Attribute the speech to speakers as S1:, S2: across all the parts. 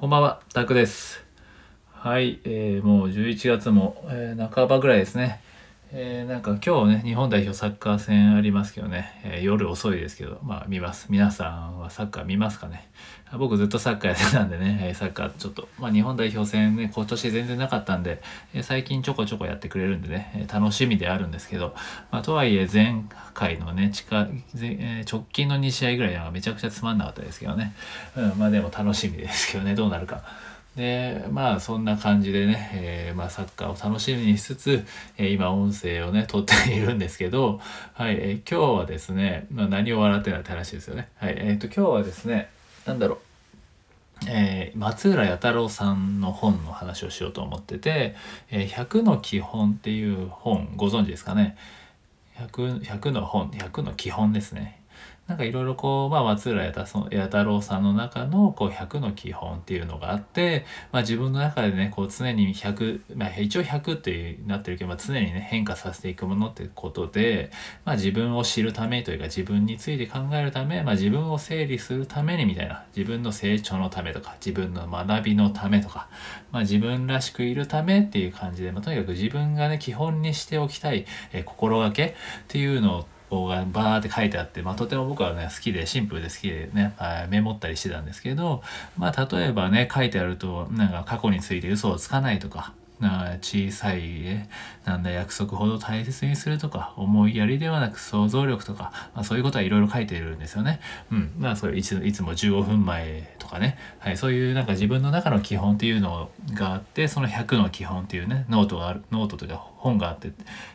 S1: こんばんは、タクです。はい、えーもう11月も、えー半ばぐらいですね。えーなんか今日ね、日本代表サッカー戦ありますけどね、えー夜遅いですけど、まあ見ます。皆さんはサッカー見ますかね。僕ずっとサッカーやってたんでね、サッカーちょっと、まあ日本代表戦ね、今年全然なかったんで、最近ちょこちょこやってくれるんでね、楽しみであるんですけど、まあとはいえ前回のね、近え直近の2試合ぐらいはめちゃくちゃつまんなかったですけどね。うん、まあでも楽しみですけどね、どうなるか。でまあそんな感じでね、えーまあ、サッカーを楽しみにしつつ、えー今音声をね撮っているんですけど、はいえー今日はですね、まあ、何を笑ってんだって話ですよね。はいえー、と今日はですねなんだろう。えー松浦弥太郎さんの本の話をしようと思ってて「えーの基本」っていう本ご存知ですかね。100, 100の本100の基本ですね。なんかいろいろこう、まあ、松浦弥太郎さんの中のこう100の基本っていうのがあって、まあ、自分の中でねこう常に100、まあ、一応100ってなってるけど、まあ、常にね変化させていくものってことで、まあ、自分を知るためというか自分について考えるため、まあ、自分を整理するためにみたいな自分の成長のためとか自分の学びのためとか、まあ、自分らしくいるためっていう感じで、まあ、とにかく自分がね基本にしておきたい、えー心がけっていうのをがバーって書いてあって、まあ、とても僕はね好きでシンプルで好きでね、あーメモったりしてたんですけど、まあ、例えばね書いてあるとなんか過去について嘘をつかないとかな小さい、ね、なんだ約束ほど大切にするとか思いやりではなく想像力とか、まあ、そういうことはいろいろ書いてるんですよね。うん、まあそれいついつも15分前とかね、はい、そういうなんか自分の中の基本っていうのがあってその100の基本っていうねノートがあるノートというか本があって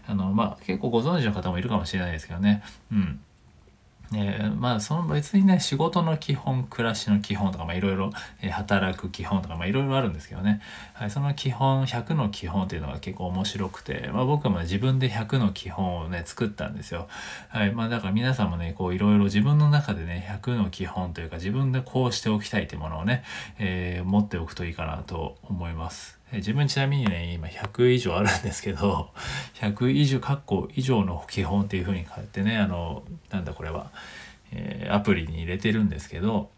S1: あの、まあ、結構ご存知の方もいるかもしれないですけどね。うんえーまあその別にね仕事の基本暮らしの基本とかいろいろ働く基本とかいろいろあるんですけどね、はい、その基本100の基本っていうのが結構面白くて、まあ、僕はま自分で100の基本をね作ったんですよ、はいまあ、だから皆さんもねこういろいろ自分の中でね100の基本というか自分でこうしておきたいっていうものをね、えー持っておくといいかなと思います。自分ちなみにね今100以上あるんですけど 100以上括弧以上の基本っていうふうに書いてねあのなんだこれは、えーアプリに入れてるんですけど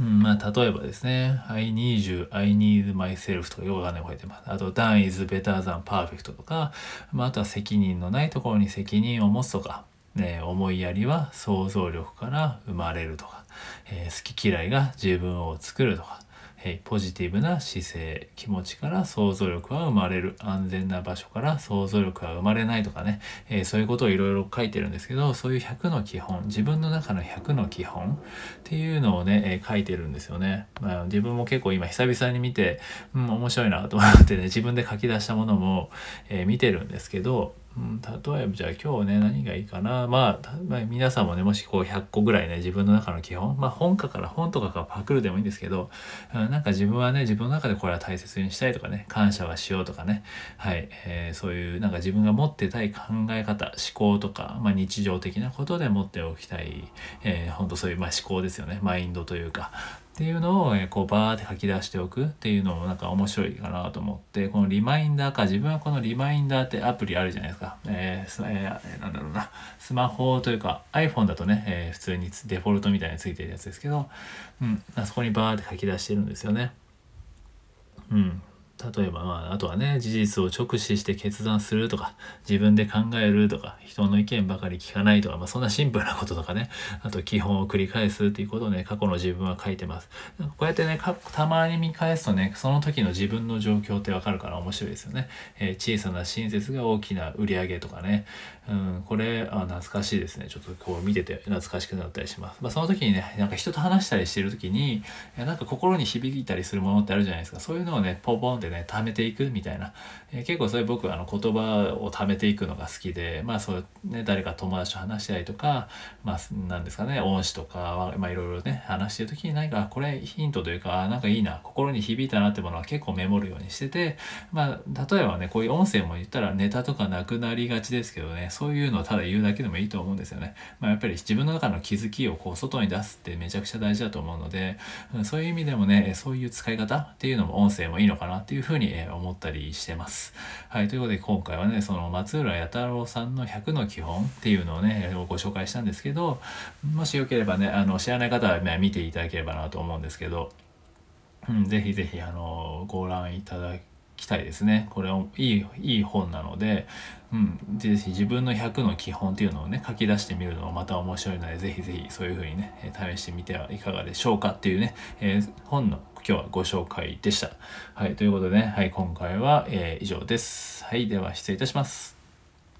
S1: うん、まあ例えばですね「I need you, I need myself」とかよくわかんないこと書いてます。あと「done is better than perfect」とか、まあ、あとは責任のないところに責任を持つとか、ね、思いやりは想像力から生まれるとか、えー好き嫌いが自分を作るとかえポジティブな姿勢気持ちから想像力は生まれる。安全な場所から想像力は生まれないとかね、えーそういうことをいろいろ書いてるんですけどそういう100の基本自分の中の100の基本っていうのをね、えー書いてるんですよね、まあ、自分も結構今久々に見てうん面白いなと思ってね自分で書き出したものも、えー見てるんですけどうん、例えばじゃあ今日ね何がいいかな、まあ、まあ皆さんもねもしこう100個ぐらいね自分の中の基本。まあ本家から本とかからパクるでもいいんですけど、うんなんか自分はね自分の中でこれは大切にしたいとかね感謝はしようとかね。はい、えーそういうなんか自分が持ってたい考え方思考とか、まあ、日常的なことで持っておきたい、えー、本当そういう、まあ、思考ですよね。マインドというか。っていうのを、こうバーって書き出しておくっていうのもなんか面白いかなと思ってこのリマインダーか自分はこのリマインダーってアプリあるじゃないですか、えーすえーなんだろうな。スマホというか iPhone だとね、えー普通にデフォルトみたいについてるやつですけど、うん、あそこにバーって書き出してるんですよね。うん、例えば、まあ、あとはね事実を直視して決断するとか自分で考えるとか人の意見ばかり聞かないとか、まあ、そんなシンプルなこととかねあと基本を繰り返すっていうことをね過去の自分は書いてます。こうやってねたまに見返すとねその時の自分の状況ってわかるから面白いですよね、えー小さな親切が大きな売り上げとかね、うん、これあ懐かしいですね。ちょっとこう見てて懐かしくなったりします、まあ、その時にねなんか人と話したりしてる時になんか心に響いたりするものってあるじゃないですか。そういうのをねポンポンってね貯めていくみたいな、えー結構それ僕あの言葉を貯めていくのが好きでまあそうね誰か友達と話したりとかまあなんですかね恩師とかまあいろいろね話してる時に何かこれヒントというかなんかいいな心に響いたなってものは結構メモるようにしててまあ例えばねこういう音声も言ったらネタとかなくなりがちですけどねそういうのをただ言うだけでもいいと思うんですよね。まあ、やっぱり自分の中の気づきをこう外に出すってめちゃくちゃ大事だと思うので、うんそういう意味でもねそういう使い方っていうのも音声もいいのかなっていうふうにえ思ったりしてます。はい、ということで今回はねその松浦弥太郎さんの100の基本っていうのをねご紹介したんですけどもしよければねあの知らない方は、ね、見ていただければなと思うんですけどうん、ぜひぜひ、あの、ご覧いただきたいですね。これいい、いい本なので、うん、ぜひ自分の100の基本っていうのをね、書き出してみるのもまた面白いので、ぜひぜひそういう風にね、試してみてはいかがでしょうかっていうね、えー、本の今日はご紹介でした。はい、ということでね、はい、今回は、えー、以上です。はい、では失礼いたします。